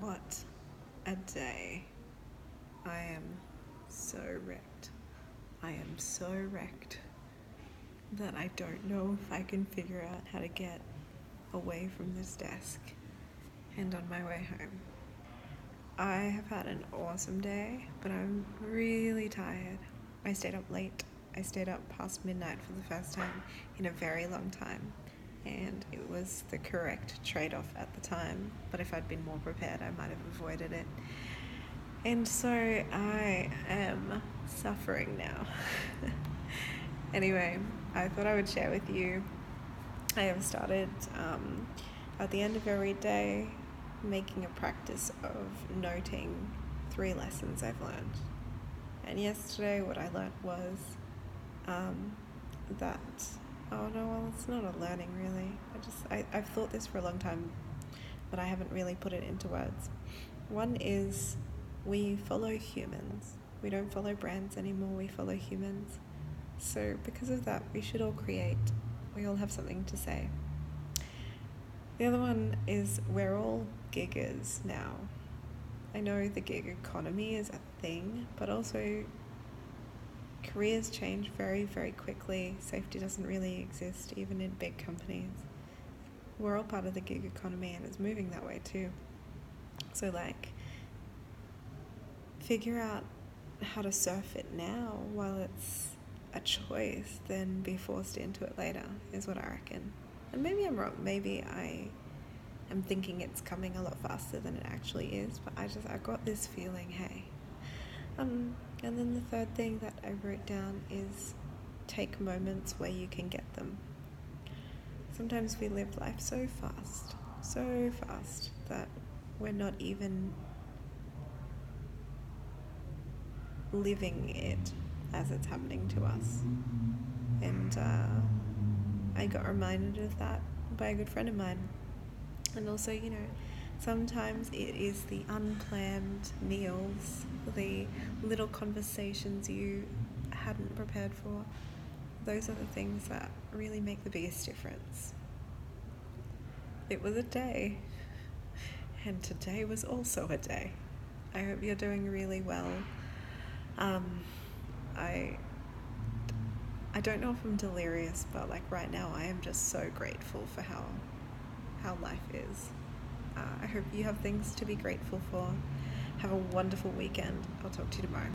What a day. I am so wrecked. I am so wrecked that I don't know if I can figure out how to get away from this desk and on my way home. I have had an awesome day, but I'm really tired. I stayed up late. I stayed up past midnight for the first time in a very long time and it was the correct trade off at the time. But if I'd been more prepared, I might have avoided it. And so I am suffering now. anyway, I thought I would share with you. I have started um, at the end of every day making a practice of noting three lessons I've learned. And yesterday, what I learned was um, that Oh no, well, it's not a learning really. I just I, I've thought this for a long time, but I haven't really put it into words. One is we follow humans. We don't follow brands anymore, we follow humans. So because of that, we should all create. We all have something to say. The other one is we're all giggers now. I know the gig economy is a thing, but also careers change very, very quickly. Safety doesn't really exist even in big companies. We're all part of the gig economy and it's moving that way too. So, like, figure out how to surf it now while it's a choice than be forced into it later, is what I reckon. And maybe I'm wrong. Maybe I am thinking it's coming a lot faster than it actually is, but I just, I got this feeling hey, um, and then the third thing that I wrote down is take moments where you can get them. Sometimes we live life so fast, so fast, that we're not even living it as it's happening to us. And uh, I got reminded of that by a good friend of mine. And also, you know, Sometimes it is the unplanned meals, the little conversations you hadn't prepared for. Those are the things that really make the biggest difference. It was a day, and today was also a day. I hope you're doing really well. Um, I I don't know if I'm delirious, but like right now, I am just so grateful for how how life is. I hope you have things to be grateful for. Have a wonderful weekend. I'll talk to you tomorrow.